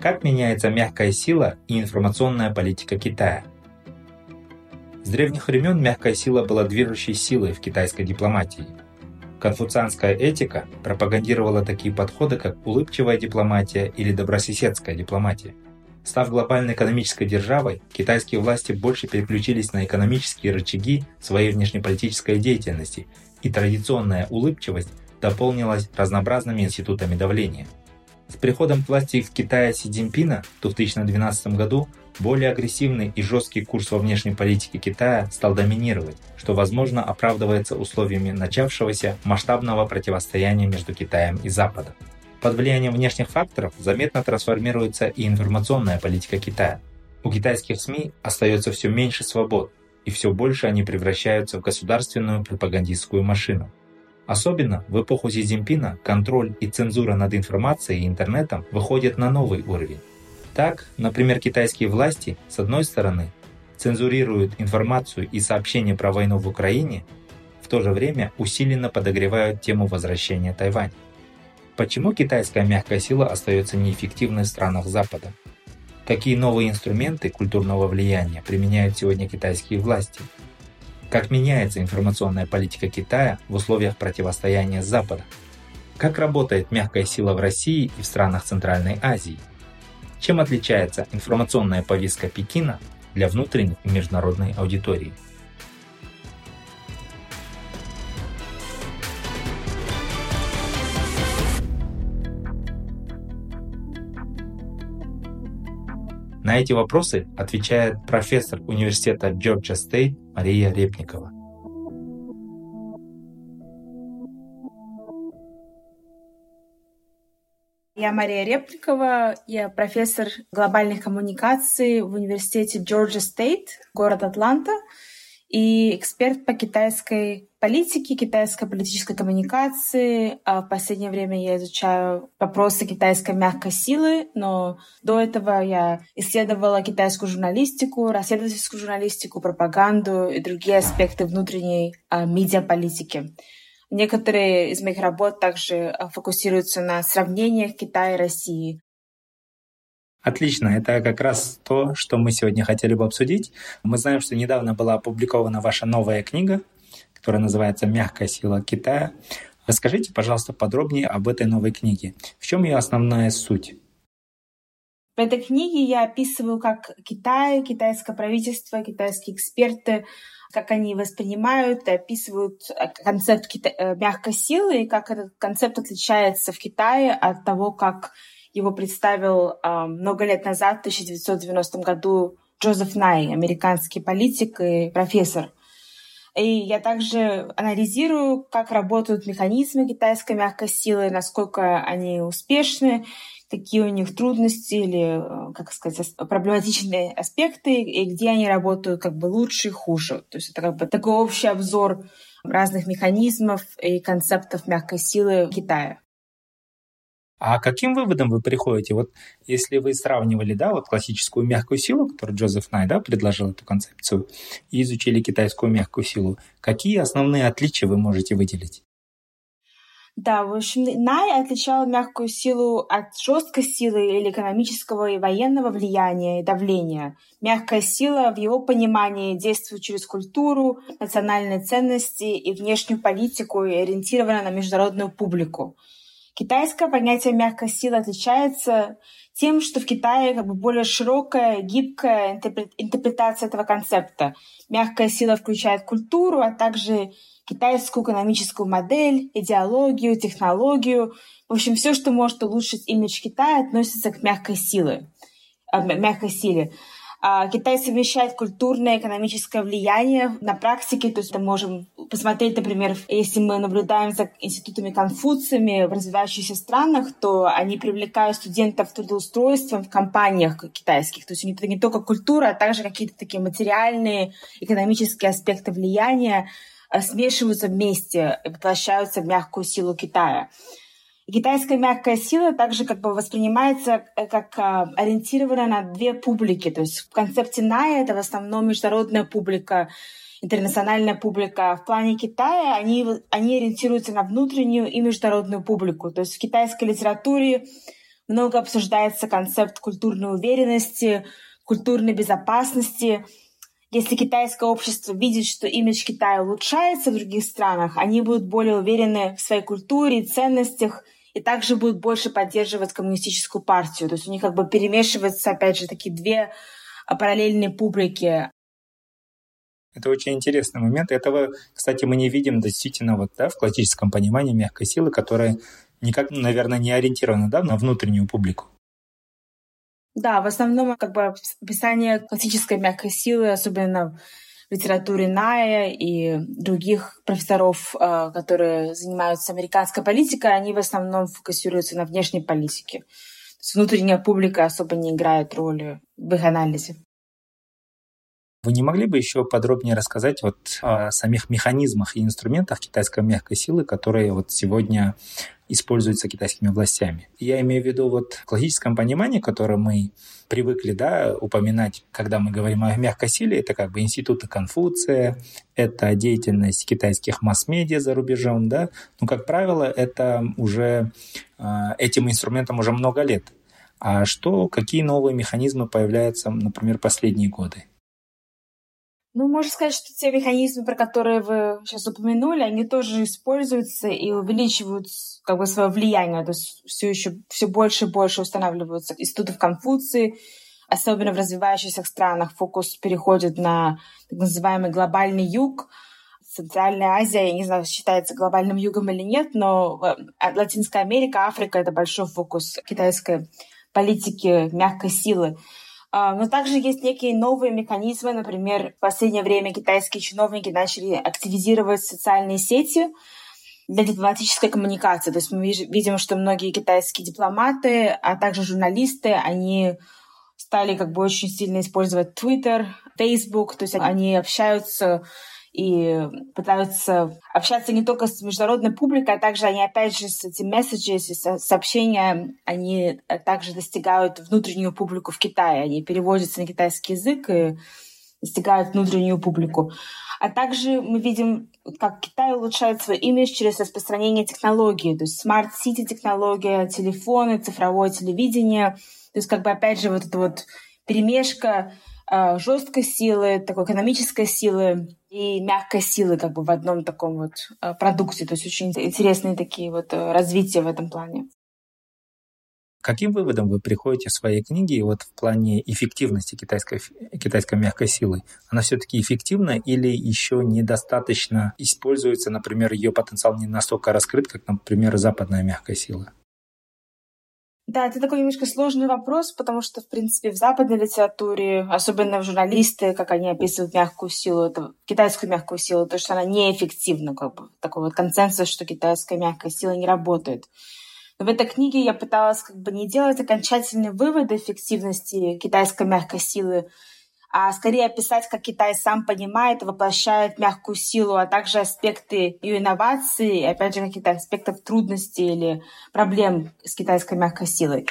Как меняется мягкая сила и информационная политика Китая? С древних времен мягкая сила была движущей силой в китайской дипломатии. Конфуцианская этика пропагандировала такие подходы, как улыбчивая дипломатия или добрососедская дипломатия. Став глобальной экономической державой, китайские власти больше переключились на экономические рычаги своей внешнеполитической деятельности, и традиционная улыбчивость дополнилась разнообразными институтами давления – с приходом к власти в Китае Си Цзиньпина в 2012 году более агрессивный и жесткий курс во внешней политике Китая стал доминировать, что, возможно, оправдывается условиями начавшегося масштабного противостояния между Китаем и Западом. Под влиянием внешних факторов заметно трансформируется и информационная политика Китая. У китайских СМИ остается все меньше свобод, и все больше они превращаются в государственную пропагандистскую машину. Особенно в эпоху Си Цзиньпина контроль и цензура над информацией и интернетом выходят на новый уровень. Так, например, китайские власти, с одной стороны, цензурируют информацию и сообщения про войну в Украине, в то же время усиленно подогревают тему возвращения Тайваня. Почему китайская мягкая сила остается неэффективной в странах Запада? Какие новые инструменты культурного влияния применяют сегодня китайские власти – как меняется информационная политика Китая в условиях противостояния с Западом? Как работает мягкая сила в России и в странах Центральной Азии? Чем отличается информационная повестка Пекина для внутренней и международной аудитории? На эти вопросы отвечает профессор университета Georgia State Мария Репникова. Я Мария Репникова, я профессор глобальных коммуникаций в университете Georgia State, город Атланта, и эксперт по китайской политике, китайской политической коммуникации. А в последнее время я изучаю вопросы китайской мягкой силы, но до этого я исследовала китайскую журналистику, расследовательскую журналистику, пропаганду и другие аспекты внутренней а, медиаполитики. Некоторые из моих работ также а, фокусируются на сравнениях Китая и России, Отлично, это как раз то, что мы сегодня хотели бы обсудить. Мы знаем, что недавно была опубликована ваша новая книга, которая называется «Мягкая сила Китая». Расскажите, пожалуйста, подробнее об этой новой книге. В чем ее основная суть? В этой книге я описываю, как Китай, китайское правительство, китайские эксперты, как они воспринимают и описывают концепт кита- э, мягкой силы и как этот концепт отличается в Китае от того, как его представил э, много лет назад, в 1990 году, Джозеф Най, американский политик и профессор. И я также анализирую, как работают механизмы китайской мягкой силы, насколько они успешны, какие у них трудности или, э, как сказать, проблематичные аспекты, и где они работают как бы лучше и хуже. То есть это как бы такой общий обзор разных механизмов и концептов мягкой силы Китая. А каким выводом вы приходите? Вот если вы сравнивали, да, вот классическую мягкую силу, которую Джозеф Най, да, предложил эту концепцию, и изучили китайскую мягкую силу, какие основные отличия вы можете выделить? Да, в общем, Най отличал мягкую силу от жесткой силы или экономического и военного влияния и давления. Мягкая сила в его понимании действует через культуру, национальные ценности и внешнюю политику и ориентирована на международную публику. Китайское понятие мягкой силы отличается тем, что в Китае как бы более широкая, гибкая интерпретация этого концепта. Мягкая сила включает культуру, а также китайскую экономическую модель, идеологию, технологию. В общем, все, что может улучшить имидж Китая, относится к мягкой силе. Э, мягкой силе. А, Китай совмещает культурное экономическое влияние на практике, то есть мы можем посмотреть, например, если мы наблюдаем за институтами Конфуциями в развивающихся странах, то они привлекают студентов трудоустройством в компаниях китайских. То есть это не только культура, а также какие-то такие материальные, экономические аспекты влияния а, смешиваются вместе и воплощаются в мягкую силу Китая. Китайская мягкая сила также как бы воспринимается э, как а, ориентирована на две публики. То есть в концепте Ная это в основном международная публика, интернациональная публика. В плане Китая они, они ориентируются на внутреннюю и международную публику. То есть в китайской литературе много обсуждается концепт культурной уверенности, культурной безопасности. Если китайское общество видит, что имидж Китая улучшается в других странах, они будут более уверены в своей культуре и ценностях – и также будут больше поддерживать коммунистическую партию. То есть у них как бы перемешиваются, опять же, такие две а, параллельные публики. Это очень интересный момент. Этого, кстати, мы не видим действительно вот, да, в классическом понимании мягкой силы, которая никак, наверное, не ориентирована да, на внутреннюю публику. Да, в основном как бы описание классической мягкой силы, особенно литературе Ная и других профессоров, э, которые занимаются американской политикой, они в основном фокусируются на внешней политике. То есть внутренняя публика особо не играет роли в их анализе. Вы не могли бы еще подробнее рассказать вот о самих механизмах и инструментах китайской мягкой силы, которые вот сегодня используются китайскими властями? Я имею в виду вот в классическом понимании, которое мы привыкли да, упоминать, когда мы говорим о мягкой силе, это как бы институты Конфуция, это деятельность китайских масс-медиа за рубежом, да, но, как правило, это уже а, этим инструментом уже много лет. А что, какие новые механизмы появляются, например, последние годы? Ну, можно сказать, что те механизмы, про которые вы сейчас упомянули, они тоже используются и увеличивают как бы свое влияние. То есть все еще все больше и больше устанавливаются институтов Конфуции, особенно в развивающихся странах фокус переходит на так называемый глобальный юг. Центральная Азия, я не знаю, считается глобальным югом или нет, но э, Латинская Америка, Африка — это большой фокус китайской политики мягкой силы. А, но также есть некие новые механизмы. Например, в последнее время китайские чиновники начали активизировать социальные сети для дипломатической коммуникации. То есть мы видим, что многие китайские дипломаты, а также журналисты, они стали как бы очень сильно использовать Twitter, Facebook, то есть они общаются и пытаются общаться не только с международной публикой, а также они, опять же, с этим месседжи, сообщения, они также достигают внутреннюю публику в Китае. Они переводятся на китайский язык и достигают внутреннюю публику. А также мы видим, как Китай улучшает свой имидж через распространение технологий, то есть smart city технология, телефоны, цифровое телевидение. То есть как бы опять же вот эта вот перемешка э, жесткой силы, такой экономической силы и мягкой силы как бы в одном таком вот э, продукте. То есть очень интересные такие вот э, развития в этом плане. К каким выводам вы приходите в своей книге вот в плане эффективности китайской, китайской мягкой силы? Она все-таки эффективна или еще недостаточно используется, например, ее потенциал не настолько раскрыт, как, например, западная мягкая сила? Да, это такой немножко сложный вопрос, потому что, в принципе, в западной литературе, особенно в журналисты, как они описывают мягкую силу, это китайскую мягкую силу, то, что она неэффективна, как бы такой вот консенсус, что китайская мягкая сила не работает. Но в этой книге я пыталась как бы не делать окончательные выводы эффективности китайской мягкой силы, а скорее описать, как Китай сам понимает воплощает мягкую силу, а также аспекты ее инноваций, и опять же какие-то аспектов трудностей или проблем с китайской мягкой силой.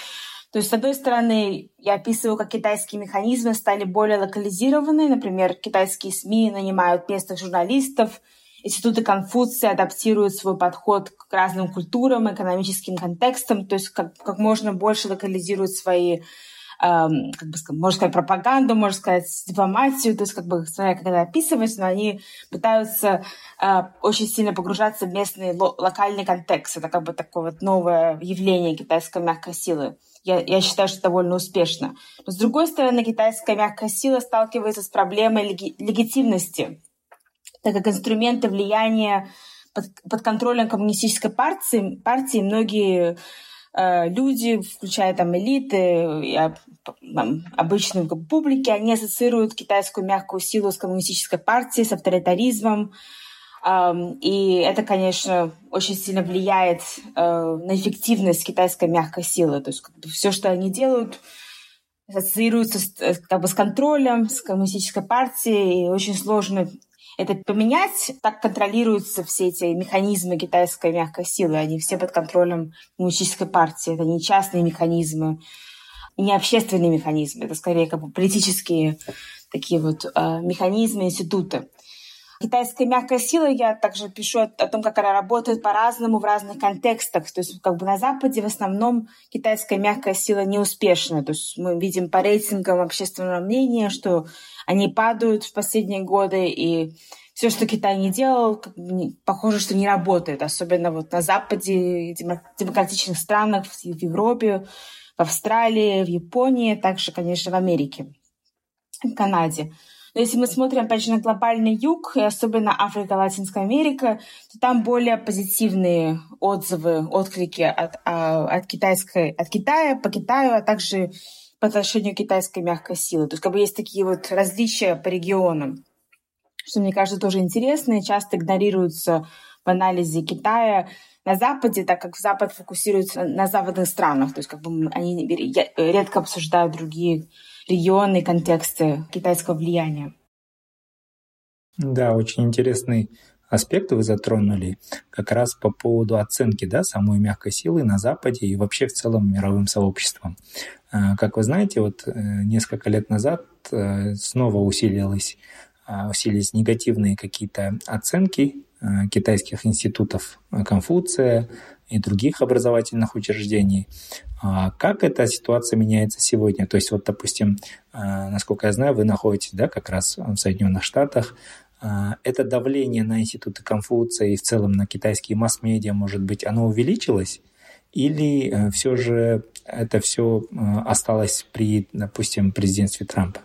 То есть, с одной стороны, я описываю, как китайские механизмы стали более локализированы. Например, китайские СМИ нанимают местных журналистов, институты Конфуция адаптируют свой подход к разным культурам, экономическим контекстам, то есть как, как можно больше локализируют свои как бы, можно сказать, пропаганду, можно сказать, дипломатию, то есть, как бы, как это описывать, но они пытаются э, очень сильно погружаться в местный ло- локальный контекст. Это как бы такое вот новое явление китайской мягкой силы. Я, я считаю, что довольно успешно. Но, с другой стороны, китайская мягкая сила сталкивается с проблемой леги- легитимности, так как инструменты влияния под, под контролем коммунистической партии, партии многие люди, включая там элиты обычную публики, они ассоциируют китайскую мягкую силу с коммунистической партией, с авторитаризмом. И это, конечно, очень сильно влияет э, на эффективность китайской мягкой силы. То есть все, что они делают, ассоциируется э, как бы, с контролем, с коммунистической партией, и очень сложно это поменять. Так контролируются все эти механизмы китайской мягкой силы. Они все под контролем коммунистической партии. Это не частные механизмы, не общественные механизмы. Это скорее как бы политические такие вот э, механизмы, институты. Китайская мягкая сила, я также пишу о, том, как она работает по-разному в разных контекстах. То есть как бы на Западе в основном китайская мягкая сила неуспешна. То есть мы видим по рейтингам общественного мнения, что они падают в последние годы, и все, что Китай не делал, похоже, что не работает. Особенно вот на Западе, демократичных странах, в Европе, в Австралии, в Японии, также, конечно, в Америке, в Канаде. Но если мы смотрим, опять же, на глобальный юг, и особенно Африка, Латинская Америка, то там более позитивные отзывы, отклики от, а, от, китайской, от Китая, по Китаю, а также по отношению к китайской мягкой силы. То есть как бы есть такие вот различия по регионам, что, мне кажется, тоже интересно и часто игнорируются в анализе Китая на Западе, так как Запад фокусируется на западных странах. То есть как бы они редко обсуждают другие регионы, контексты китайского влияния. Да, очень интересный аспект вы затронули как раз по поводу оценки да, самой мягкой силы на Западе и вообще в целом мировым сообществом. А, как вы знаете, вот э, несколько лет назад э, снова усилились, а, усилились негативные какие-то оценки китайских институтов Конфуция и других образовательных учреждений а как эта ситуация меняется сегодня? То есть вот, допустим, а, насколько я знаю, вы находитесь да, как раз в Соединенных Штатах. Это давление на институты Конфуция и в целом на китайские масс-медиа, может быть, оно увеличилось? Или э, все же это все э, осталось при, допустим, президентстве Трампа?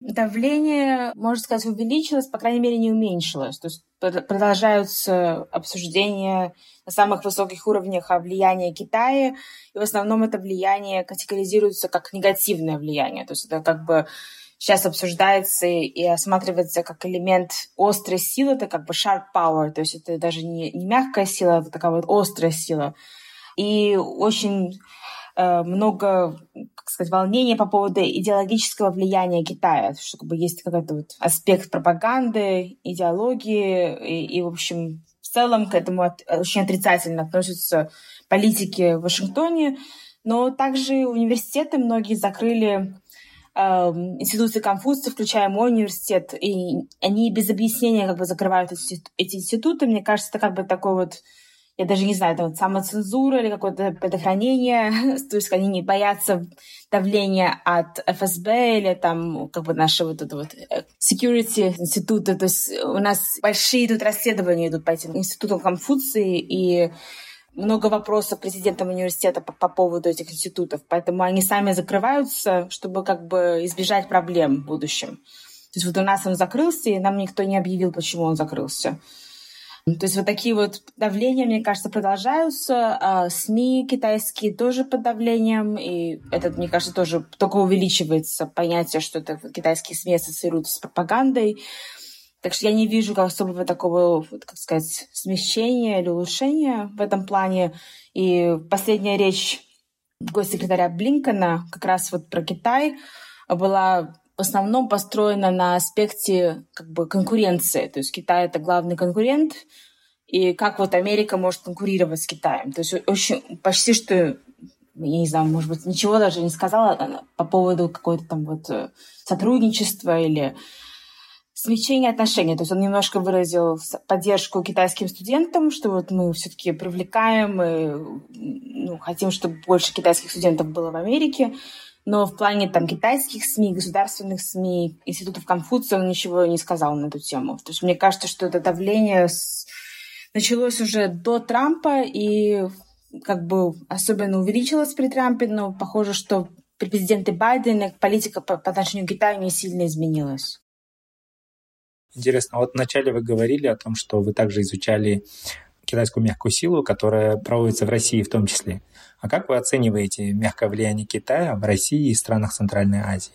Давление, можно сказать, увеличилось, по крайней мере, не уменьшилось. То есть продолжаются обсуждения на самых высоких уровнях о влиянии Китая, и в основном это влияние категоризируется как негативное влияние. То есть это как бы сейчас обсуждается и осматривается как элемент острой силы, это как бы sharp power, то есть это даже не, не мягкая сила, это такая вот острая сила. И очень много, как сказать, волнения по поводу идеологического влияния Китая, что как бы есть какой-то вот аспект пропаганды, идеологии, и, и, в общем, в целом к этому от, очень отрицательно относятся политики в Вашингтоне, но также университеты многие закрыли э, институции Конфуция, включая мой университет, и они без объяснения как бы закрывают эти, эти институты. Мне кажется, это как бы такой вот я даже не знаю, это вот самоцензура или какое-то предохранение, то есть они не боятся давления от ФСБ или там как бы нашего вот этого вот э, security института, то есть у нас большие тут расследования идут по этим институтам Конфуции, и много вопросов президентам университета по, по поводу этих институтов, поэтому они сами закрываются, чтобы как бы избежать проблем в будущем. То есть вот у нас он закрылся, и нам никто не объявил, почему он закрылся. То есть вот такие вот давления, мне кажется, продолжаются. А СМИ китайские тоже под давлением, и это, мне кажется, тоже только увеличивается понятие, что это китайские СМИ ассоциируются с пропагандой. Так что я не вижу как особого такого, как сказать, смещения или улучшения в этом плане. И последняя речь госсекретаря Блинкона как раз вот про Китай была в основном построена на аспекте как бы конкуренции. То есть Китай — это главный конкурент, и как вот Америка может конкурировать с Китаем. То есть очень, почти что, я не знаю, может быть, ничего даже не сказала по поводу какой-то там вот э, сотрудничества или смягчения отношений. То есть он немножко выразил поддержку китайским студентам, что вот мы все-таки привлекаем и ну, хотим, чтобы больше китайских студентов было в Америке. Но в плане там китайских СМИ, государственных СМИ, институтов Конфуция он ничего не сказал на эту тему. То есть мне кажется, что это давление с... началось уже до Трампа и как бы особенно увеличилось при Трампе, но похоже, что при президенте Байдене политика по, по отношению к Китаю не сильно изменилась. Интересно, вот вначале вы говорили о том, что вы также изучали китайскую мягкую силу, которая проводится в России в том числе. А как вы оцениваете мягкое влияние Китая в России и странах Центральной Азии?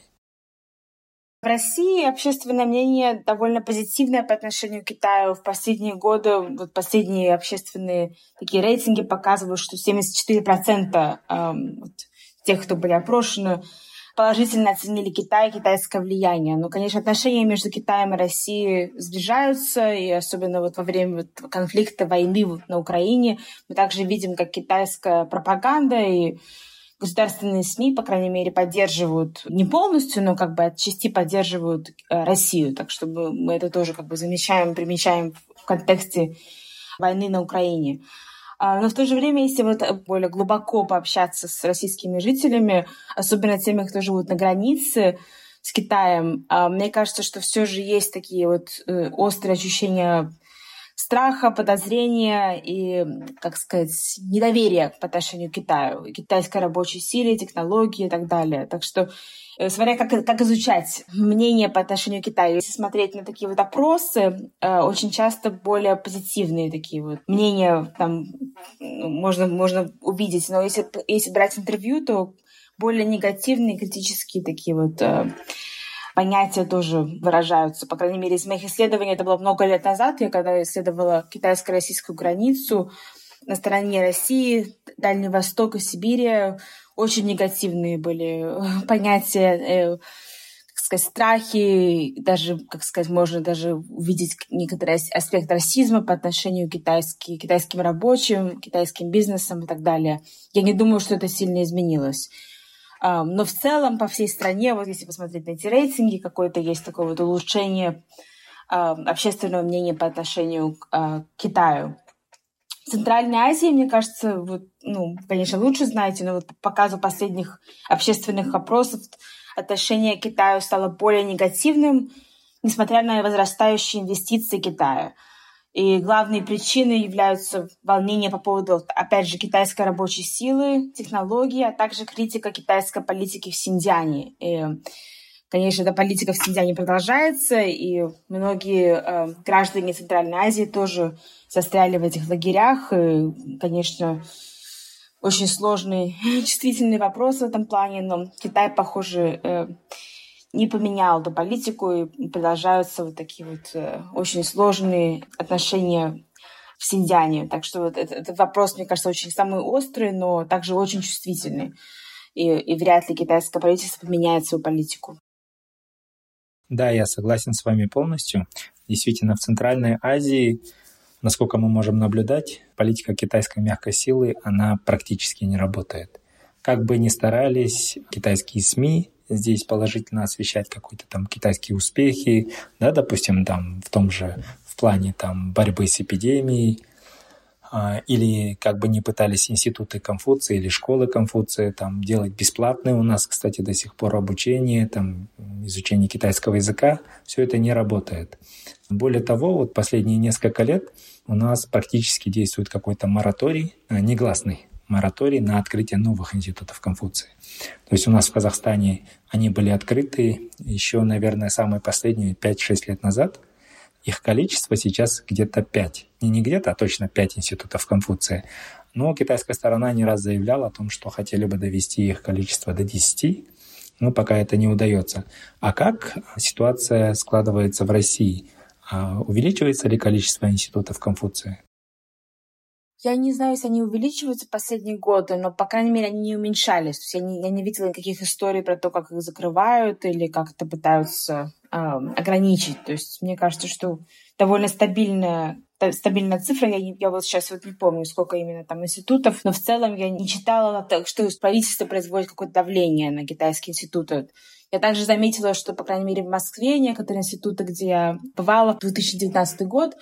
В России общественное мнение довольно позитивное по отношению к Китаю. В последние годы, вот последние общественные такие рейтинги показывают, что 74% эм, вот, тех, кто были опрошены, положительно оценили Китай и китайское влияние. Но, конечно, отношения между Китаем и Россией сближаются, и особенно вот во время вот конфликта, войны на Украине мы также видим, как китайская пропаганда и государственные СМИ, по крайней мере, поддерживают не полностью, но как бы отчасти поддерживают э, Россию. Так что мы это тоже как бы замечаем, примечаем в контексте войны на Украине. А, но в то же время, если вот более глубоко пообщаться с российскими жителями, особенно теми, кто живут на границе с Китаем, а, мне кажется, что все же есть такие вот э, острые ощущения страха, подозрения и, как сказать, недоверия по отношению к Китаю, китайской рабочей силе, технологии и так далее. Так что э, смотря как, как изучать мнение по отношению к Китаю. Если смотреть на такие вот опросы, э, очень часто более позитивные такие вот мнения там можно, можно увидеть. Но если, если брать интервью, то более негативные, критические такие вот э, понятия тоже выражаются. По крайней мере, из моих исследований, это было много лет назад, я когда исследовала китайско-российскую границу, на стороне России, Дальний Восток и Сибири очень негативные были понятия, э, как сказать, страхи, даже, как сказать, можно даже увидеть некоторый аспект расизма по отношению к китайски, китайским рабочим, китайским бизнесам и так далее. Я не думаю, что это сильно изменилось. Но в целом по всей стране, вот если посмотреть на эти рейтинги, какое-то есть такое вот улучшение общественного мнения по отношению к а, Китаю. В Центральной Азии, мне кажется, вот, ну, конечно, лучше знаете, но вот по показу последних общественных опросов отношение к Китаю стало более негативным, несмотря на возрастающие инвестиции Китая. И главные причины являются волнения по поводу, опять же, китайской рабочей силы, технологий, а также критика китайской политики в Синьцзяне. И, конечно, эта политика в Синьцзяне продолжается, и многие э, граждане Центральной Азии тоже застряли в этих лагерях. И, конечно, очень сложный, чувствительный вопрос в этом плане, но Китай, похоже, э, не поменял эту политику, и продолжаются вот такие вот э, очень сложные отношения в Синьцзяне. Так что вот этот, этот вопрос, мне кажется, очень самый острый, но также очень чувствительный. И, и вряд ли китайское правительство поменяет свою политику. Да, я согласен с вами полностью. Действительно, в Центральной Азии, насколько мы можем наблюдать, политика китайской мягкой силы, она практически не работает. Как бы ни старались китайские СМИ здесь положительно освещать какие-то там китайские успехи, да, допустим, там в том же, в плане там борьбы с эпидемией, а, или как бы не пытались институты Конфуция или школы Конфуция там делать бесплатное у нас, кстати, до сих пор обучение, там изучение китайского языка, все это не работает. Более того, вот последние несколько лет у нас практически действует какой-то мораторий, а, негласный мораторий на открытие новых институтов Конфуции. То есть у нас в Казахстане они были открыты еще, наверное, самые последние 5-6 лет назад. Их количество сейчас где-то 5. Не, не где-то, а точно 5 институтов Конфуции. Но китайская сторона не раз заявляла о том, что хотели бы довести их количество до 10, но пока это не удается. А как ситуация складывается в России? А увеличивается ли количество институтов Конфуции? Я не знаю, если они увеличиваются последние годы, но, по крайней мере, они не уменьшались. То есть я не, я не видела никаких историй про то, как их закрывают или как это пытаются э, ограничить. То есть мне кажется, что довольно стабильная стабильная цифра. Я, я вот сейчас вот не помню, сколько именно там институтов, но в целом я не читала, что правительство производит какое-то давление на китайские институты. Я также заметила, что, по крайней мере, в Москве некоторые институты, где я бывала в 2019 год,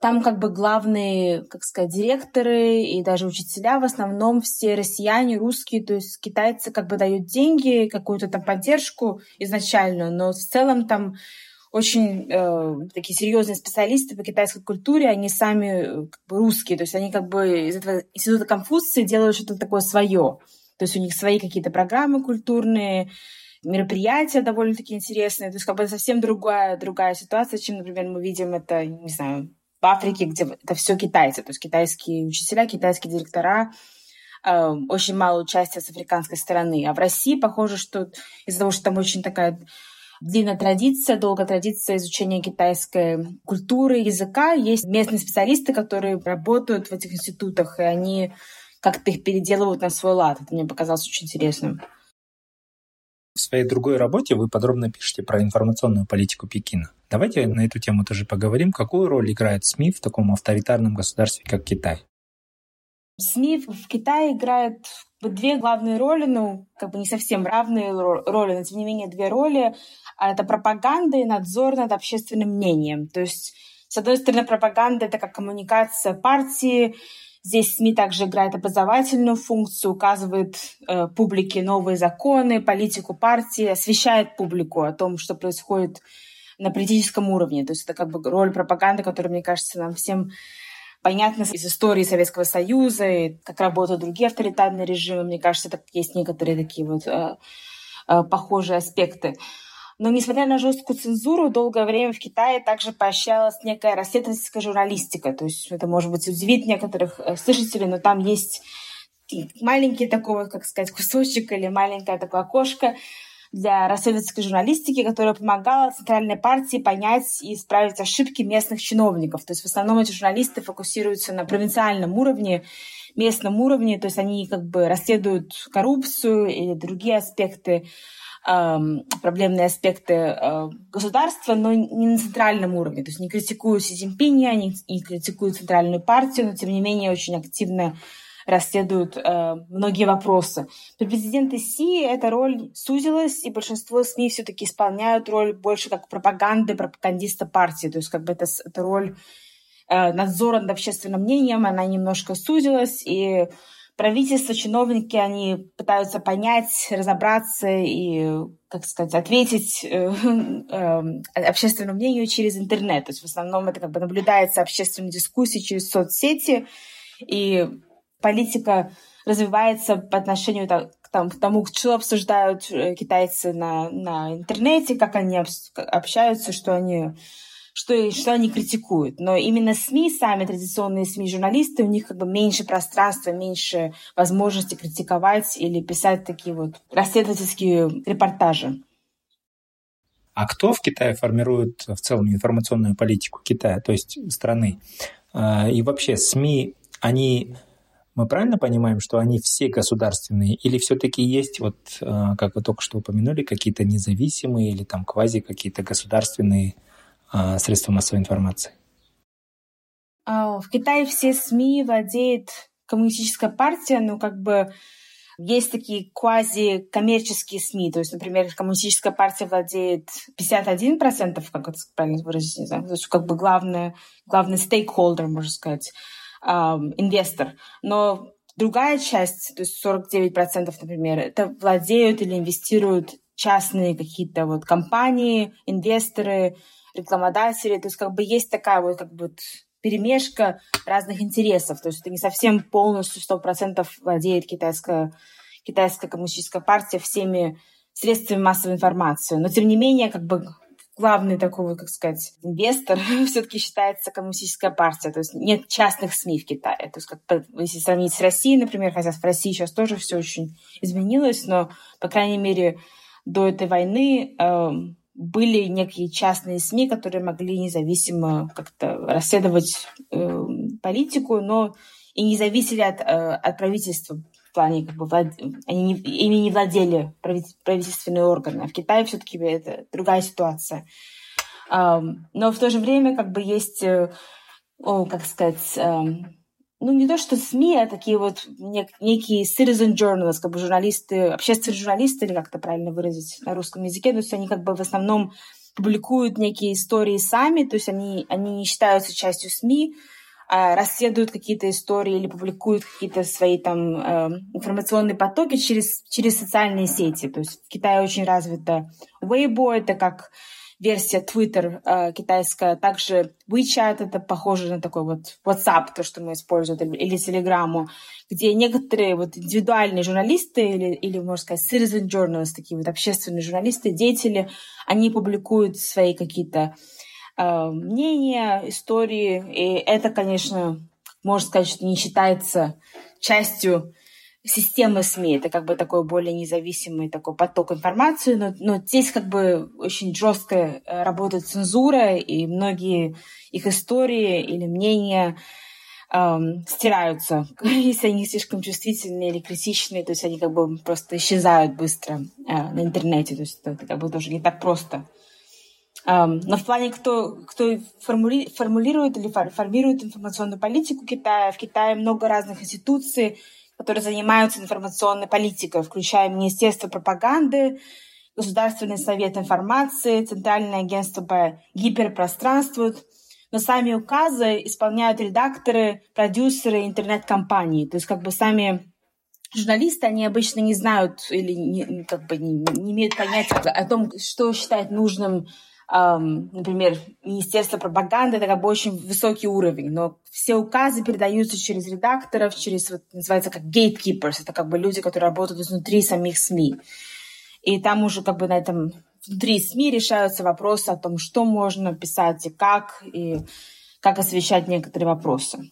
там как бы главные, как сказать, директоры и даже учителя в основном все россияне, русские, то есть китайцы как бы дают деньги, какую-то там поддержку изначальную, но в целом там очень э, такие серьезные специалисты по китайской культуре, они сами э, как бы русские, то есть они как бы из этого института Конфуции делают что-то такое свое. То есть у них свои какие-то программы культурные, мероприятия довольно-таки интересные. То есть как бы совсем другая, другая ситуация, чем, например, мы видим это, не знаю, в Африке, где это все китайцы, то есть китайские учителя, китайские директора, э, очень мало участия с африканской стороны. А в России похоже, что из-за того, что там очень такая длинная традиция, долгая традиция изучения китайской культуры, языка. Есть местные специалисты, которые работают в этих институтах, и они как-то их переделывают на свой лад. Это мне показалось очень интересным. В своей другой работе вы подробно пишете про информационную политику Пекина. Давайте на эту тему тоже поговорим. Какую роль играет СМИ в таком авторитарном государстве, как Китай? СМИ в Китае играют две главные роли, ну, как бы не совсем равные роли, но тем не менее две роли. А это пропаганда и надзор над общественным мнением. То есть, с одной стороны, пропаганда — это как коммуникация партии, Здесь СМИ также играет образовательную функцию, указывает э, публике новые законы, политику партии, освещает публику о том, что происходит на политическом уровне. То есть это как бы роль пропаганды, которая, мне кажется, нам всем понятна из истории Советского Союза и как работают другие авторитарные режимы. Мне кажется, это есть некоторые такие вот э, э, похожие аспекты. Но несмотря на жесткую цензуру, долгое время в Китае также поощрялась некая расследовательская журналистика. То есть это, может быть, удивит некоторых э, слушателей, но там есть маленький такой, как сказать, кусочек или маленькое такое окошко для расследовательской журналистики, которая помогала Центральной партии понять и исправить ошибки местных чиновников. То есть в основном эти журналисты фокусируются на провинциальном уровне, местном уровне, то есть они как бы расследуют коррупцию или другие аспекты проблемные аспекты э, государства, но не на центральном уровне. То есть не критикуют Си Цзиньпиня, не, не критикуют центральную партию, но тем не менее очень активно расследуют э, многие вопросы. При президенте Си эта роль сузилась, и большинство СМИ все-таки исполняют роль больше как пропаганды, пропагандиста партии. То есть как бы это, это роль э, надзора над общественным мнением, она немножко сузилась, и правительство, чиновники, они пытаются понять, разобраться и, как сказать, ответить э, э, общественному мнению через интернет. То есть в основном это как бы наблюдается общественная дискуссия через соцсети, и политика развивается по отношению там, к тому, что обсуждают э, китайцы на, на интернете, как они общаются, что они что, что они критикуют. Но именно СМИ, сами традиционные СМИ, журналисты, у них как бы меньше пространства, меньше возможности критиковать или писать такие вот расследовательские репортажи. А кто в Китае формирует в целом информационную политику Китая, то есть страны? А, и вообще СМИ, они мы правильно понимаем, что они все государственные, или все-таки есть, вот, а, как вы только что упомянули, какие-то независимые или там квази какие-то государственные а, средства массовой информации? А, в Китае все СМИ владеет коммунистическая партия, но как бы есть такие квази-коммерческие СМИ, то есть, например, коммунистическая партия владеет 51%, как это правильно выразить, не знаю, то есть как бы главный, главный стейкхолдер, можно сказать, эм, инвестор. Но другая часть, то есть 49%, например, это владеют или инвестируют частные какие-то вот компании, инвесторы, рекламодатели, то есть как бы есть такая вот как бы перемешка разных интересов, то есть это не совсем полностью сто процентов владеет китайская, китайская коммунистическая партия всеми средствами массовой информации, но тем не менее как бы главный такой, как сказать, инвестор все-таки считается коммунистическая партия. То есть нет частных СМИ в Китае. То есть как, если сравнить с Россией, например, хотя в России сейчас тоже все очень изменилось, но, по крайней мере, до этой войны э, были некие частные СМИ, которые могли независимо как-то расследовать э, политику, но и не зависели от, э, от правительства плане, как бы, влад... они не, ими не владели правительственные органы. А в Китае все-таки это другая ситуация. Но в то же время как бы есть, э, как сказать, э, ну, не то что СМИ, а такие вот нек- некие citizen journalists, как бы журналисты, общественные журналисты, или как это правильно выразить на русском языке, то есть они как бы в основном публикуют некие истории сами, то есть они, они не считаются частью СМИ, расследуют какие-то истории или публикуют какие-то свои там э, информационные потоки через, через социальные сети. То есть в Китае очень развито Weibo, это как версия Twitter э, китайская, также WeChat, это похоже на такой вот WhatsApp, то, что мы используем, или Telegram, где некоторые вот индивидуальные журналисты или, или можно сказать, citizen journalists, такие вот общественные журналисты, деятели, они публикуют свои какие-то мнения, истории. И это, конечно, можно сказать, что не считается частью системы СМИ. Это как бы такой более независимый такой поток информации, но, но здесь как бы очень жестко э, работает цензура, и многие их истории или мнения эм, стираются, если они слишком чувствительные или критичные, то есть они как бы просто исчезают быстро э, на интернете, то есть это как бы тоже не так просто. Но в плане, кто, кто формули, формулирует или формирует информационную политику Китая, в Китае много разных институций, которые занимаются информационной политикой, включая Министерство пропаганды, Государственный совет информации, Центральное агентство по гиперпространству. Но сами указы исполняют редакторы, продюсеры интернет-компаний. То есть как бы сами журналисты, они обычно не знают или не, как бы не, не имеют понятия о том, что считать нужным например, Министерство пропаганды, это как бы очень высокий уровень, но все указы передаются через редакторов, через, вот, называется как gatekeepers, это как бы люди, которые работают изнутри самих СМИ. И там уже как бы на этом внутри СМИ решаются вопросы о том, что можно писать и как, и как освещать некоторые вопросы.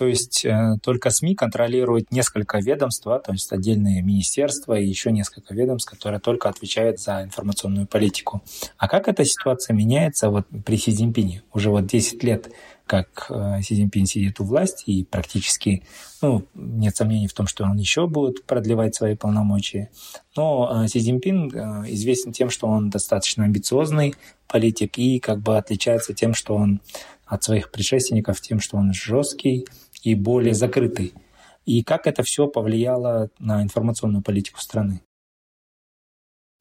То есть э, только СМИ контролируют несколько ведомств, то есть отдельные министерства и еще несколько ведомств, которые только отвечают за информационную политику. А как эта ситуация меняется вот при Си Цзиньпине? Уже вот 10 лет, как э, Си Цзиньпин сидит у власти и практически, ну, нет сомнений в том, что он еще будет продлевать свои полномочия. Но э, Си Цзиньпин известен тем, что он достаточно амбициозный политик и как бы отличается тем, что он от своих предшественников тем, что он жесткий, и более закрытый. И как это все повлияло на информационную политику страны?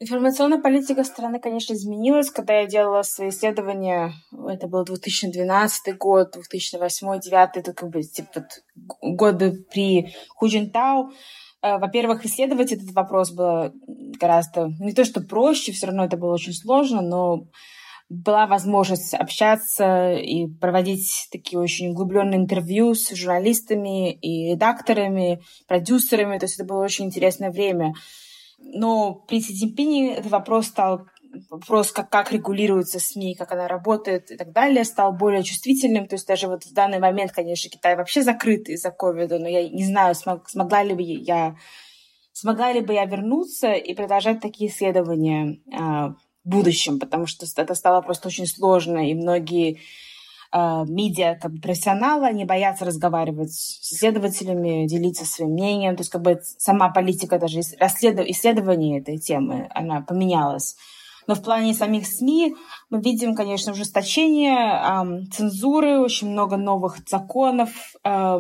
Информационная политика страны, конечно, изменилась. Когда я делала свои исследования, это был 2012 год, 2008-2009, это как бы типа годы при Хужинтау. Э, во-первых, исследовать этот вопрос было гораздо не то что проще, все равно это было очень сложно, но была возможность общаться и проводить такие очень углубленные интервью с журналистами и редакторами, продюсерами. То есть это было очень интересное время. Но при Си Цзиньпине этот вопрос стал вопрос, как, как регулируется СМИ, как она работает и так далее, стал более чувствительным. То есть даже вот в данный момент, конечно, Китай вообще закрыт из-за ковида, но я не знаю, смог, смогла ли бы я смогла ли бы я вернуться и продолжать такие исследования а, будущем, потому что это стало просто очень сложно, и многие э, медиа как бы, профессионалы, они боятся разговаривать с исследователями, делиться своим мнением. То есть как бы сама политика даже расследов... исследования этой темы, она поменялась. Но в плане самих СМИ мы видим, конечно, ужесточение цензуры, очень много новых законов, э,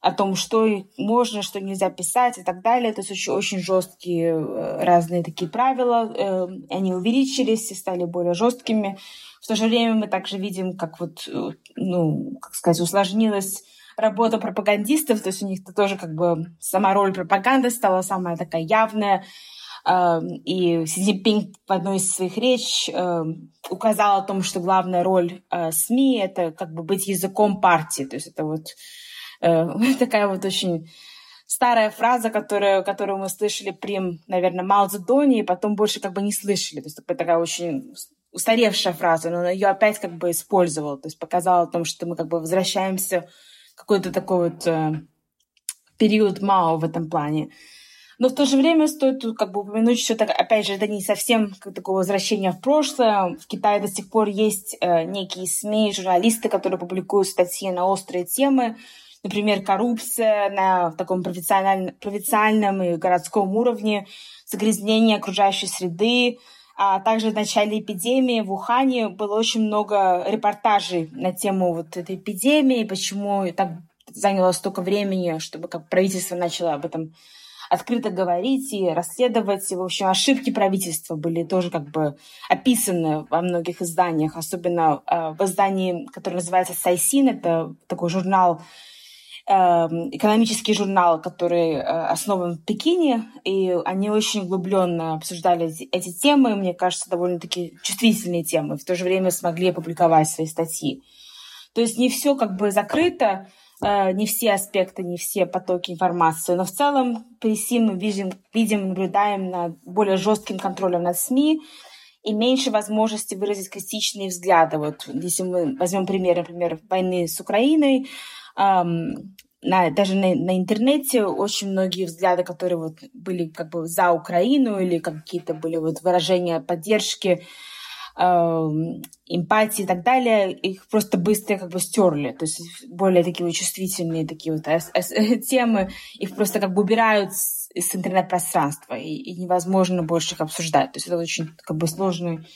о том, что можно, что нельзя писать и так далее. То есть очень, очень жесткие э, разные такие правила. Э, они увеличились и стали более жесткими. В то же время мы также видим, как вот, э, ну, как сказать, усложнилась работа пропагандистов, то есть у них -то тоже как бы сама роль пропаганды стала самая такая явная. И Си Цзиньпин в одной из своих реч указал о том, что главная роль СМИ — это как бы быть языком партии. То есть это вот Э, такая вот очень старая фраза, которая, которую мы слышали при, наверное, Мао Цзэдоне, и потом больше как бы не слышали. То есть такая очень устаревшая фраза, но ее опять как бы использовал, то есть показал о том, что мы как бы возвращаемся в какой-то такой вот э, период Мао в этом плане. Но в то же время стоит тут как бы упомянуть, что так, опять же, это не совсем как такое возвращение в прошлое. В Китае до сих пор есть э, некие СМИ, журналисты, которые публикуют статьи на острые темы, например, коррупция на таком провинциальном, провинциальном и городском уровне, загрязнение окружающей среды, а также в начале эпидемии в Ухане было очень много репортажей на тему вот этой эпидемии, почему так заняло столько времени, чтобы как правительство начало об этом открыто говорить и расследовать. В общем, ошибки правительства были тоже как бы описаны во многих изданиях, особенно э, в издании, которое называется «Сайсин». Это такой журнал Эм, экономический журнал, который э, основан в Пекине, и они очень углубленно обсуждали эти темы, мне кажется, довольно-таки чувствительные темы, в то же время смогли опубликовать свои статьи. То есть не все как бы закрыто, не все аспекты, не все потоки информации, но в целом при СИМ мы видим, видим наблюдаем над более жестким контролем над СМИ, и меньше возможности выразить критичные взгляды. Вот если мы возьмем пример, например, войны с Украиной, эм, на, даже на, на интернете очень многие взгляды, которые вот были как бы за Украину или какие-то были вот выражения поддержки, э, эмпатии и так далее, их просто быстро как бы стерли. То есть более такие чувствительные такие вот темы, их просто как бы убирают с, с интернет-пространства, и, и невозможно больше их обсуждать. То есть это очень как бы сложный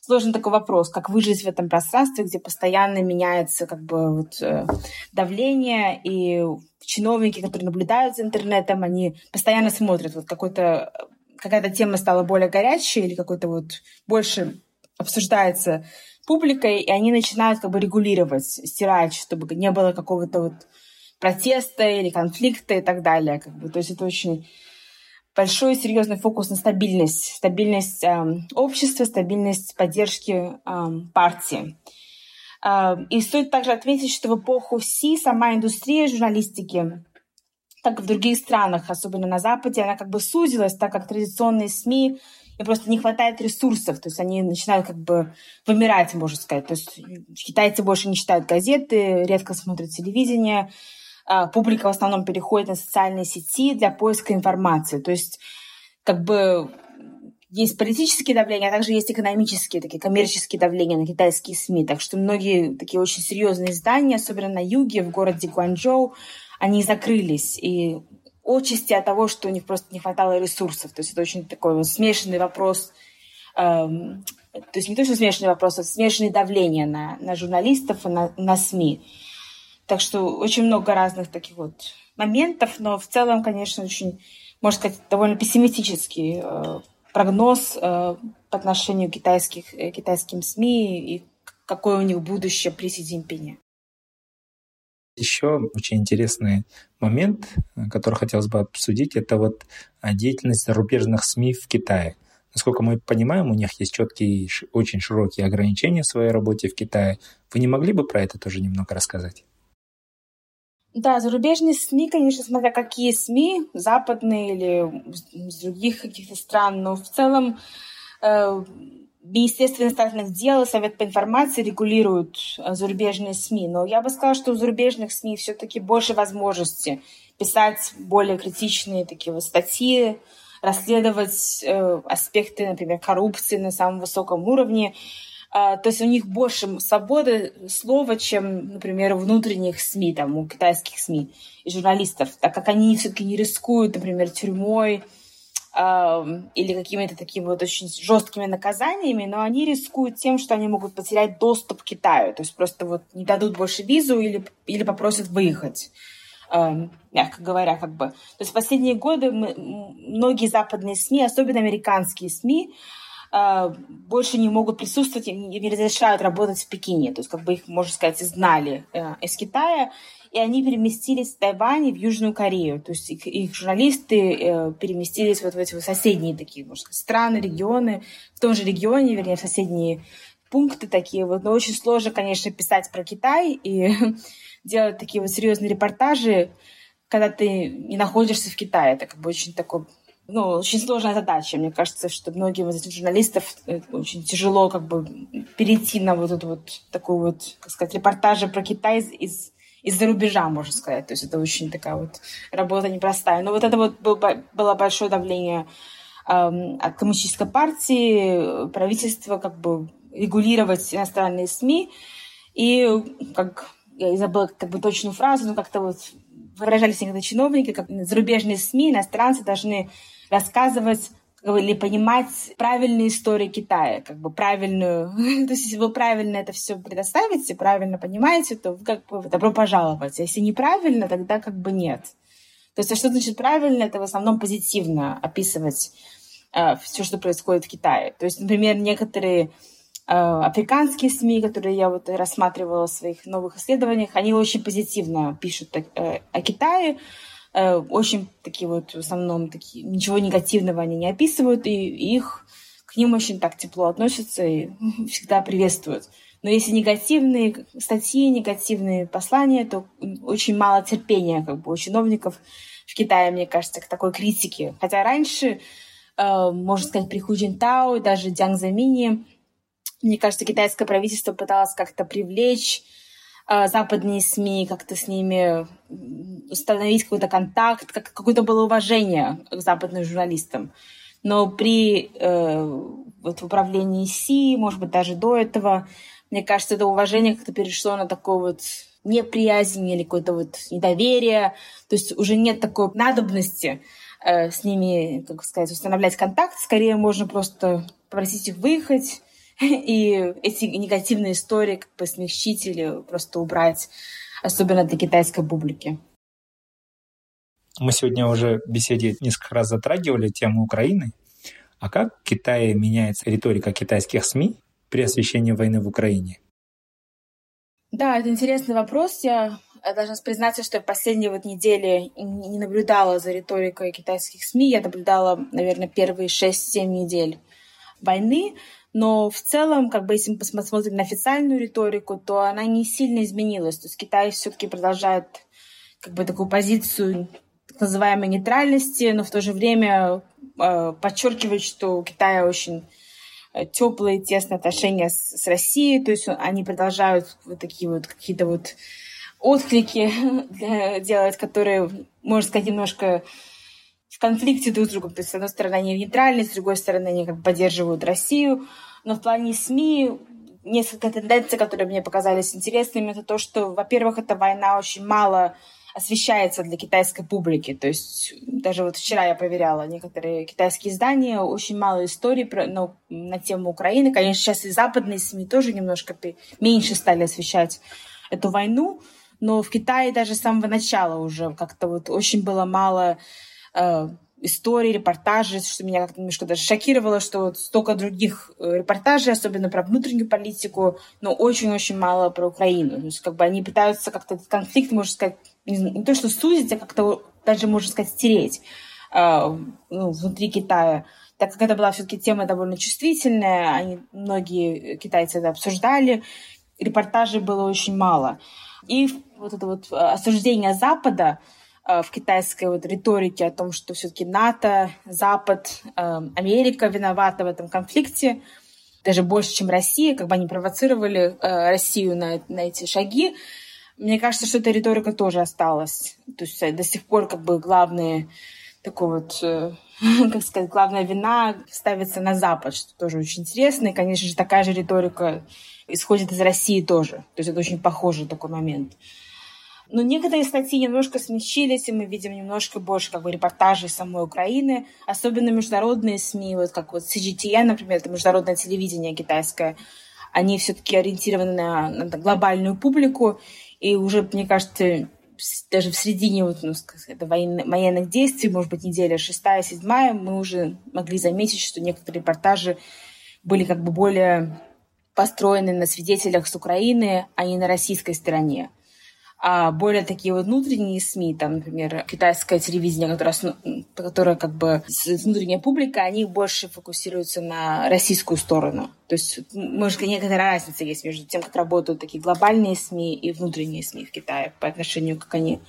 сложный такой вопрос, как выжить в этом пространстве, где постоянно меняется как бы вот э, давление, и чиновники, которые наблюдают за интернетом, они постоянно смотрят, вот какой-то какая-то тема стала более горячей или какой-то вот больше обсуждается публикой, и они начинают как бы регулировать, стирать, чтобы не было какого-то вот протеста или конфликта и так далее. Как бы. То есть это очень большой серьезный фокус на стабильность, стабильность э, общества, стабильность поддержки э, партии. Э, и стоит также отметить, что в эпоху СИ сама индустрия журналистики, как и в других странах, особенно на Западе, она как бы сузилась, так как традиционные СМИ им просто не хватает ресурсов, то есть они начинают как бы вымирать, можно сказать. То есть китайцы больше не читают газеты, редко смотрят телевидение, а, публика в основном переходит на социальные сети для поиска информации. То есть как бы есть политические давления, а также есть экономические, такие коммерческие давления на китайские СМИ. Так что многие такие очень серьезные издания, особенно на юге, в городе Гуанчжоу, они закрылись. И отчасти от того, что у них просто не хватало ресурсов. То есть это очень такой вот смешанный вопрос. Эм, то есть не то, что смешанный вопрос, а смешанное давление на, на журналистов и на, на СМИ. Так что очень много разных таких вот моментов, но в целом, конечно, очень, можно сказать, довольно пессимистический э, прогноз э, по отношению к китайских, э, китайским СМИ и какое у них будущее при Си Цзиньпине. Еще очень интересный момент, который хотелось бы обсудить, это вот деятельность зарубежных СМИ в Китае. Насколько мы понимаем, у них есть четкие, очень широкие ограничения в своей работе в Китае. Вы не могли бы про это тоже немного рассказать? Да, зарубежные СМИ, конечно, смотря какие СМИ, западные или из других каких-то стран, но в целом э, Министерство иностранных дел Совет по информации регулируют э, зарубежные СМИ. Но я бы сказала, что у зарубежных СМИ все-таки больше возможности писать более критичные такие вот статьи, расследовать э, аспекты, например, коррупции на самом высоком уровне, а, то есть у них больше свободы слова, чем, например, у внутренних СМИ, там, у китайских СМИ и журналистов, так как они все-таки не рискуют, например, тюрьмой э, или какими-то такими вот очень жесткими наказаниями, но они рискуют тем, что они могут потерять доступ к Китаю, то есть просто вот не дадут больше визу или, или попросят выехать мягко говоря, как бы. То есть в последние годы мы, многие западные СМИ, особенно американские СМИ, а, больше не могут присутствовать и не разрешают работать в Пекине. То есть, как бы их, можно сказать, изгнали э, из Китая, и они переместились с Тайваня в Южную Корею. То есть их, их журналисты э, переместились вот в эти вот соседние такие, можно сказать, страны, регионы, в том же регионе, вернее, в соседние пункты такие вот. Но очень сложно, конечно, писать про Китай и делать такие вот серьезные репортажи, когда ты не находишься в Китае. Это как бы очень такой ну, очень сложная задача. Мне кажется, что многим из этих журналистов э, очень тяжело как бы перейти на вот эту вот такую вот, как сказать, репортажи про Китай из, из-за рубежа, можно сказать. То есть это очень такая вот работа непростая. Но вот это вот был, было большое давление эм, от коммунистической партии, правительства как бы регулировать иностранные СМИ. И как я забыла как бы точную фразу, но как-то вот выражались некоторые чиновники, как зарубежные СМИ, иностранцы должны рассказывать или понимать правильные истории Китая, как бы правильную. то есть, если вы правильно это все предоставите, правильно понимаете, то вы как бы добро пожаловать. А если неправильно, тогда как бы нет. То есть, а что значит правильно? Это в основном позитивно описывать э, все, что происходит в Китае. То есть, например, некоторые э, африканские СМИ, которые я вот рассматривала в своих новых исследованиях, они очень позитивно пишут о, э, о Китае, очень такие вот, в основном, такие, ничего негативного они не описывают, и, их к ним очень так тепло относятся и всегда приветствуют. Но если негативные статьи, негативные послания, то очень мало терпения как бы, у чиновников в Китае, мне кажется, к такой критике. Хотя раньше э, можно сказать, при Ху Джинтао и даже Дзянг Замине. Мне кажется, китайское правительство пыталось как-то привлечь э, западные СМИ, как-то с ними установить какой-то контакт, как, какое-то было уважение к западным журналистам. Но при э, вот, управлении Си, может быть, даже до этого, мне кажется, это уважение как-то перешло на такое вот неприязнь или какое-то вот недоверие. То есть уже нет такой надобности э, с ними, как сказать, устанавливать контакт. Скорее можно просто попросить их выехать и эти негативные истории как бы смягчить или просто убрать, особенно для китайской публики. Мы сегодня уже в беседе несколько раз затрагивали тему Украины. А как в Китае меняется риторика китайских СМИ при освещении войны в Украине? Да, это интересный вопрос. Я должна признаться, что в последние вот недели не наблюдала за риторикой китайских СМИ. Я наблюдала, наверное, первые 6-7 недель войны. Но в целом, как бы, если мы посмотрим на официальную риторику, то она не сильно изменилась. То есть Китай все-таки продолжает как бы такую позицию так называемой нейтральности, но в то же время э, подчеркивает, что у Китая очень Э, теплые, тесные отношения с, с Россией, то есть они продолжают вот такие вот какие-то вот отклики делать, которые, можно сказать, немножко в конфликте друг с другом. То есть, с одной стороны, они нейтральны, с другой стороны, они как бы поддерживают Россию. Но в плане СМИ несколько тенденций, которые мне показались интересными, это то, что, во-первых, эта война очень мало освещается для китайской публики. То есть даже вот вчера я проверяла некоторые китайские издания, очень мало историй про, ну, на тему Украины. Конечно, сейчас и западные СМИ тоже немножко меньше стали освещать эту войну, но в Китае даже с самого начала уже как-то вот очень было мало э, историй, репортажей, что меня как-то немножко даже шокировало, что вот столько других э, репортажей, особенно про внутреннюю политику, но очень-очень мало про Украину. То есть как бы они пытаются как-то этот конфликт, можно сказать, не, не то что сузить, а как-то даже, можно сказать, стереть э, ну, внутри Китая. Так как это была все-таки тема довольно чувствительная, они, многие китайцы это обсуждали, репортажей было очень мало. И вот это вот осуждение Запада, Э, в китайской вот риторике о том, что все-таки НАТО, Запад, э, Америка виновата в этом конфликте, даже больше, чем Россия, как бы они провоцировали э, Россию на, на эти шаги. Мне кажется, что эта риторика тоже осталась. То есть до сих пор как бы главные такой вот, как сказать, главная вина ставится на Запад, что тоже очень интересно. И, конечно же, такая же риторика исходит из России тоже. То есть это очень похожий такой момент. Но некоторые статьи немножко смягчились, и мы видим немножко больше как бы, репортажей самой Украины, особенно международные СМИ, вот как вот CGTN, например, это международное телевидение китайское, они все-таки ориентированы на, на глобальную публику, и уже, мне кажется, даже в середине вот, ну, это военных, военных действий, может быть, неделя шестая, седьмая, мы уже могли заметить, что некоторые репортажи были как бы более построены на свидетелях с Украины, а не на российской стороне. А более такие вот внутренние СМИ, там, например, китайское телевидение, которое, которое как бы внутренняя публика, они больше фокусируются на российскую сторону. То есть, может, некоторая разница есть между тем, как работают такие глобальные СМИ и внутренние СМИ в Китае по отношению, как они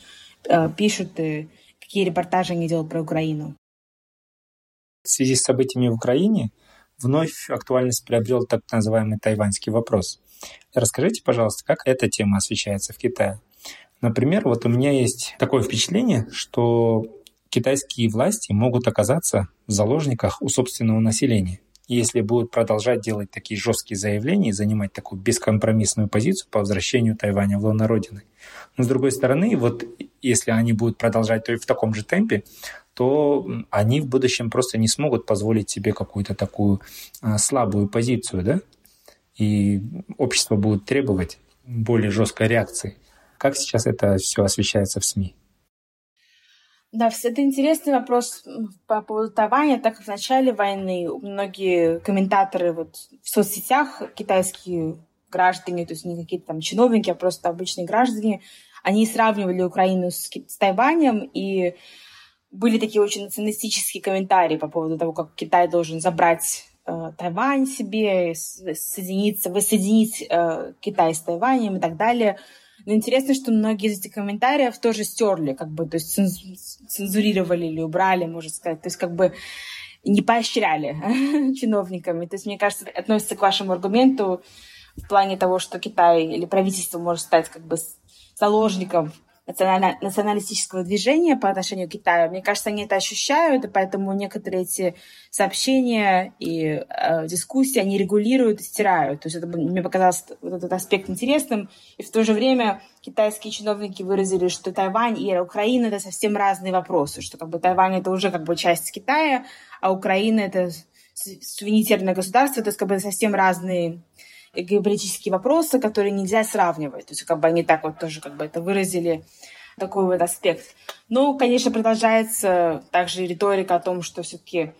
э, пишут и какие репортажи они делают про Украину. В связи с событиями в Украине вновь актуальность приобрел так называемый тайваньский вопрос. Расскажите, пожалуйста, как эта тема освещается в Китае? Например, вот у меня есть такое впечатление, что китайские власти могут оказаться в заложниках у собственного населения. если будут продолжать делать такие жесткие заявления и занимать такую бескомпромиссную позицию по возвращению Тайваня в лоно Родины. Но с другой стороны, вот если они будут продолжать в таком же темпе, то они в будущем просто не смогут позволить себе какую-то такую а, слабую позицию, да? И общество будет требовать более жесткой реакции. Как сейчас это все освещается в СМИ? Да, это интересный вопрос по поводу Тайваня, так как в начале войны многие комментаторы вот в соцсетях, китайские граждане, то есть не какие-то там чиновники, а просто обычные граждане, они сравнивали Украину с, с Тайванем, и были такие очень националистические комментарии по поводу того, как Китай должен забрать э, Тайвань себе, соединиться, воссоединить э, Китай с Тайванем и так далее. Но интересно, что многие из этих комментариев тоже стерли, как бы, то есть цензурировали или убрали, можно сказать. То есть как бы не поощряли чиновниками. То есть, мне кажется, относится к вашему аргументу в плане того, что Китай или правительство может стать как бы заложником националистического движения по отношению к Китаю. Мне кажется, они это ощущают, и поэтому некоторые эти сообщения и э, дискуссии они регулируют и стирают. То есть это мне показалось вот этот аспект интересным. И в то же время китайские чиновники выразили, что Тайвань и Украина — это совсем разные вопросы, что как бы Тайвань — это уже как бы часть Китая, а Украина — это суверенитетное государство, то есть как бы совсем разные геополитические вопросы, которые нельзя сравнивать. То есть как бы они так вот тоже как бы это выразили, такой вот аспект. Но, конечно, продолжается также риторика о том, что все-таки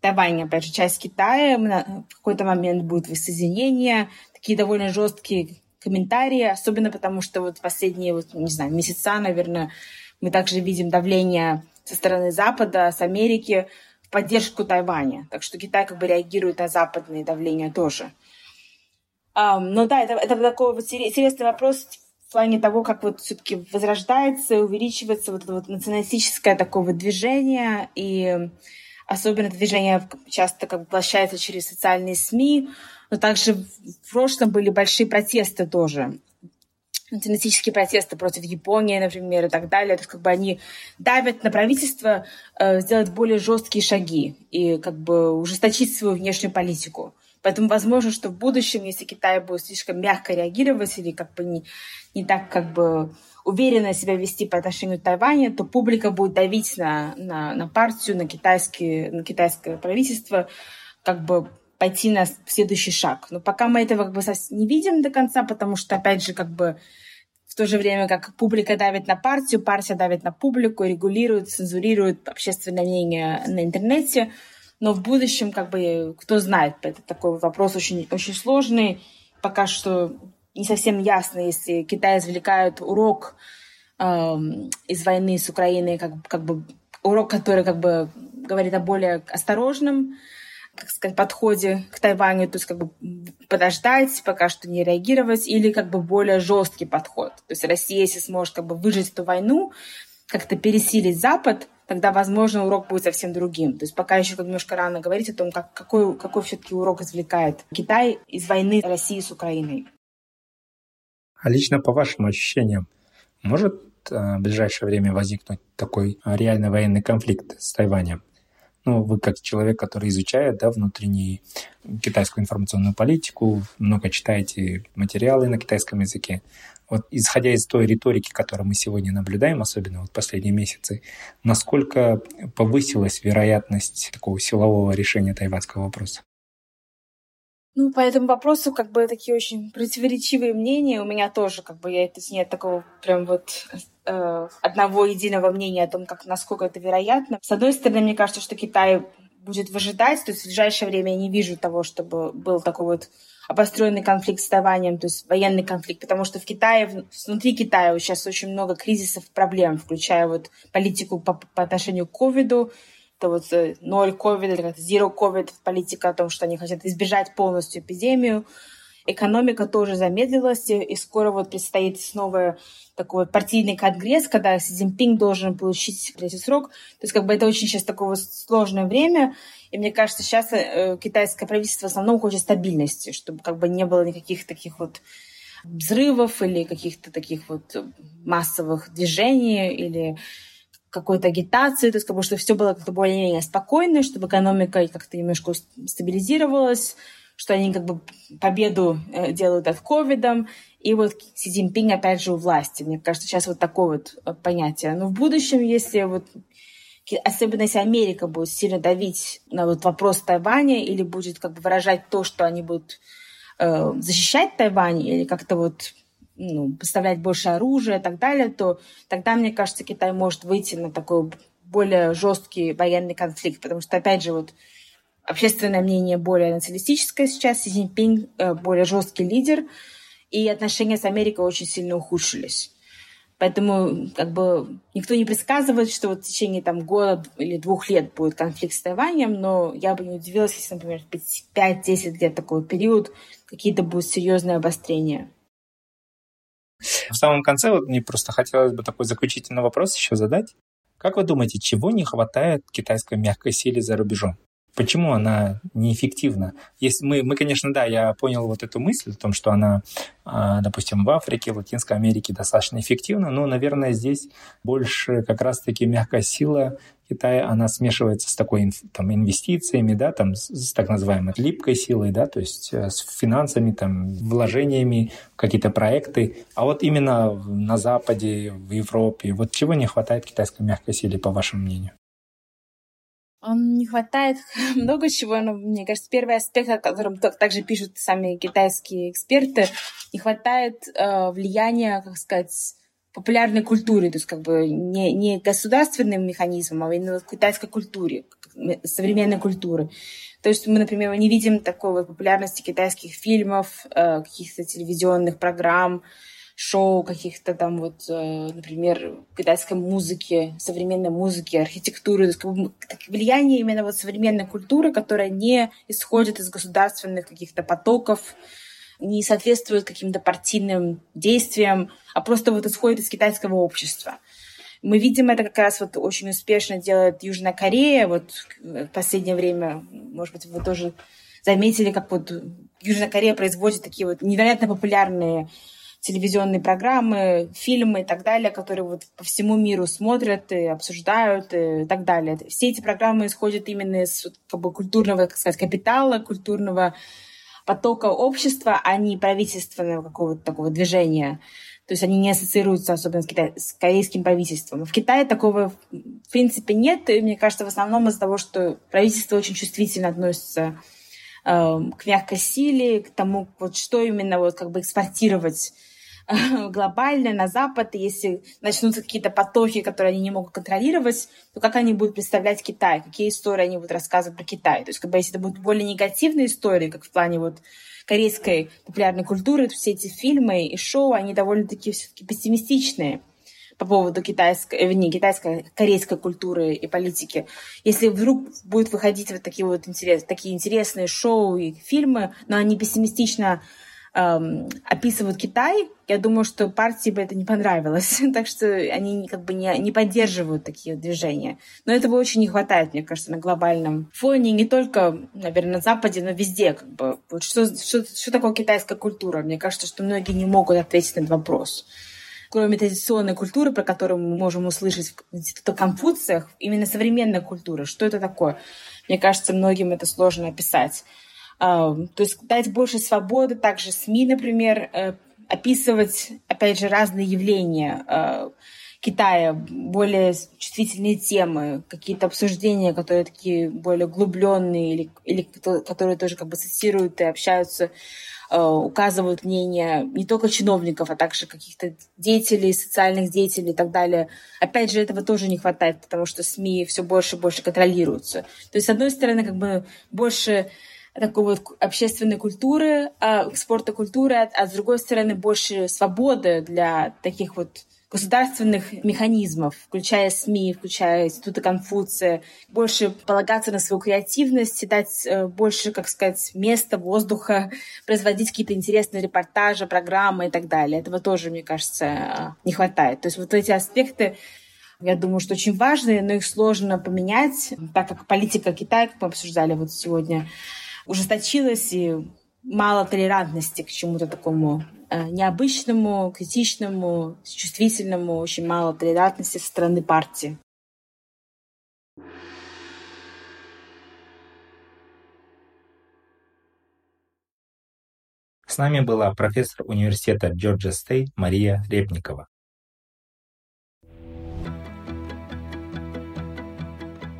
Тайвань, опять же, часть Китая, в какой-то момент будет воссоединение, такие довольно жесткие комментарии, особенно потому что вот последние, вот, не знаю, месяца, наверное, мы также видим давление со стороны Запада, с Америки в поддержку Тайваня. Так что Китай как бы реагирует на западные давления тоже. Um, ну да, это, это такой вот интересный вопрос в плане того, как вот все-таки возрождается увеличивается вот это вот националистическое такое вот движение, и особенно движение часто как бы воплощается через социальные СМИ, но также в прошлом были большие протесты тоже националистические протесты против Японии, например, и так далее. То есть как бы они давят на правительство э, сделать более жесткие шаги и как бы ужесточить свою внешнюю политику. Поэтому возможно, что в будущем, если Китай будет слишком мягко реагировать или как бы не, не так как бы уверенно себя вести по отношению к Тайваню, то публика будет давить на, на, на партию, на, китайские, на китайское правительство, как бы пойти на следующий шаг. Но пока мы этого как бы не видим до конца, потому что, опять же, как бы в то же время, как публика давит на партию, партия давит на публику, регулирует, цензурирует общественное мнение на интернете – но в будущем, как бы, кто знает, это такой вопрос очень, очень сложный, пока что не совсем ясно, если Китай извлекает урок э, из войны с Украиной, как, как бы урок, который как бы говорит о более осторожном, как сказать, подходе к Тайваню, то есть как бы подождать, пока что не реагировать, или как бы более жесткий подход. То есть Россия, если сможет как бы выжить эту войну, как-то пересилить Запад, тогда, возможно, урок будет совсем другим. То есть пока еще немножко рано говорить о том, как, какой, какой все-таки урок извлекает Китай из войны России с Украиной. А лично по вашим ощущениям, может э, в ближайшее время возникнуть такой реальный военный конфликт с Тайванем? Ну, вы как человек, который изучает да, внутреннюю китайскую информационную политику, много читаете материалы на китайском языке. Вот исходя из той риторики, которую мы сегодня наблюдаем, особенно вот последние месяцы, насколько повысилась вероятность такого силового решения тайванского вопроса? Ну, по этому вопросу как бы такие очень противоречивые мнения. У меня тоже как бы я, это нет такого прям вот э, одного единого мнения о том, как, насколько это вероятно. С одной стороны, мне кажется, что Китай будет выжидать, то есть в ближайшее время я не вижу того, чтобы был такой вот обостренный конфликт с Тайванем, то есть военный конфликт, потому что в Китае, внутри Китая сейчас очень много кризисов, проблем, включая вот политику по, по отношению к ковиду, это вот э, ноль ковид, или как zero covid политика о том, что они хотят избежать полностью эпидемию. Экономика тоже замедлилась, и скоро вот предстоит снова такой партийный конгресс, когда Си Цзиньпинь должен получить третий срок. То есть как бы это очень сейчас такое сложное время, и мне кажется, сейчас э, китайское правительство в основном хочет стабильности, чтобы как бы не было никаких таких вот взрывов или каких-то таких вот массовых движений или какой-то агитации, то есть как бы, чтобы все было как-то более-менее спокойно, чтобы экономика как-то немножко стабилизировалась, что они как бы победу э, делают от ковида, и вот Си Цзиньпинь опять же у власти. Мне кажется, сейчас вот такое вот э, понятие. Но в будущем, если вот особенно если Америка будет сильно давить на вот вопрос Тайваня или будет как бы выражать то, что они будут э, защищать Тайвань или как-то вот ну, поставлять больше оружия и так далее, то тогда, мне кажется, Китай может выйти на такой более жесткий военный конфликт, потому что, опять же, вот общественное мнение более националистическое сейчас, Си Цзиньпинь э, более жесткий лидер, и отношения с Америкой очень сильно ухудшились. Поэтому как бы никто не предсказывает, что вот в течение там, года или двух лет будет конфликт с Тайванем, но я бы не удивилась, если, например, в 5-10 лет такой период какие-то будут серьезные обострения. В самом конце вот мне просто хотелось бы такой заключительный вопрос еще задать. Как вы думаете, чего не хватает китайской мягкой силе за рубежом? Почему она неэффективна? Если мы, мы, конечно, да, я понял вот эту мысль о том, что она, а, допустим, в Африке, в Латинской Америке достаточно эффективна, но, наверное, здесь больше как раз-таки мягкая сила Китая, она смешивается с такой там, инвестициями, да, там, с так называемой липкой силой, да, то есть э, с финансами, там, вложениями в какие-то проекты. А вот именно на Западе, в Европе, вот чего не хватает китайской мягкой силе, по вашему мнению? Не хватает много чего, но мне кажется, первый аспект, о котором также пишут сами китайские эксперты, не хватает э, влияния, как сказать, популярной культуре, то есть как бы не, не государственным механизмом, а именно китайской культуре, современной культуры. То есть мы, например, не видим такой популярности китайских фильмов, э, каких-то телевизионных программ, шоу каких-то там вот, э, например, китайской музыки, современной музыки, архитектуры, то есть как бы, влияние именно вот современной культуры, которая не исходит из государственных каких-то потоков, не соответствует каким-то партийным действиям, а просто вот исходит из китайского общества. Мы видим это как раз вот очень успешно делает Южная Корея. Вот в последнее время, может быть, вы тоже заметили, как вот Южная Корея производит такие вот невероятно популярные телевизионные программы, фильмы и так далее, которые вот по всему миру смотрят и обсуждают и так далее. Все эти программы исходят именно из как бы, культурного, как сказать, капитала, культурного потока общества, а не правительственного какого-то такого движения. То есть они не ассоциируются особенно с, китай, с корейским правительством. В Китае такого в принципе нет, и мне кажется, в основном из-за того, что правительство очень чувствительно относится э, к мягкой силе, к тому, вот что именно вот как бы экспортировать глобально на Запад, и если начнутся какие-то потоки, которые они не могут контролировать, то как они будут представлять Китай, какие истории они будут рассказывать про Китай. То есть, как бы, если это будут более негативные истории, как в плане вот корейской популярной культуры, то все эти фильмы и шоу, они довольно-таки все-таки пессимистичные по поводу китайской, э, не китайской, корейской культуры и политики. Если вдруг будет выходить вот такие вот интерес, такие интересные шоу и фильмы, но они пессимистично эм, описывают Китай, я думаю, что партии бы это не понравилось. так что они как бы не, не поддерживают такие движения. Но этого очень не хватает, мне кажется, на глобальном фоне. Не только, наверное, на Западе, но везде. Как бы. вот что, что, что такое китайская культура? Мне кажется, что многие не могут ответить на этот вопрос кроме традиционной культуры, про которую мы можем услышать в Институте Конфуциях, именно современная культура, что это такое? Мне кажется, многим это сложно описать. То есть дать больше свободы, также СМИ, например, э, описывать, опять же, разные явления э, Китая, более чувствительные темы, какие-то обсуждения, которые такие более углубленные или, или которые тоже как бы цитируют и общаются, э, указывают мнение не только чиновников, а также каких-то деятелей, социальных деятелей и так далее. Опять же, этого тоже не хватает, потому что СМИ все больше и больше контролируются. То есть, с одной стороны, как бы больше такой вот общественной культуры, а, экспорта культуры, а, а с другой стороны больше свободы для таких вот государственных механизмов, включая СМИ, включая институты Конфуция, больше полагаться на свою креативность, дать э, больше, как сказать, места, воздуха, производить какие-то интересные репортажи, программы и так далее. Этого тоже, мне кажется, не хватает. То есть вот эти аспекты я думаю, что очень важные, но их сложно поменять, так как политика Китая, как мы обсуждали вот сегодня, ужесточилась и мало толерантности к чему-то такому э, необычному, критичному, чувствительному, очень мало толерантности со стороны партии. С нами была профессор университета Georgia State Мария Репникова.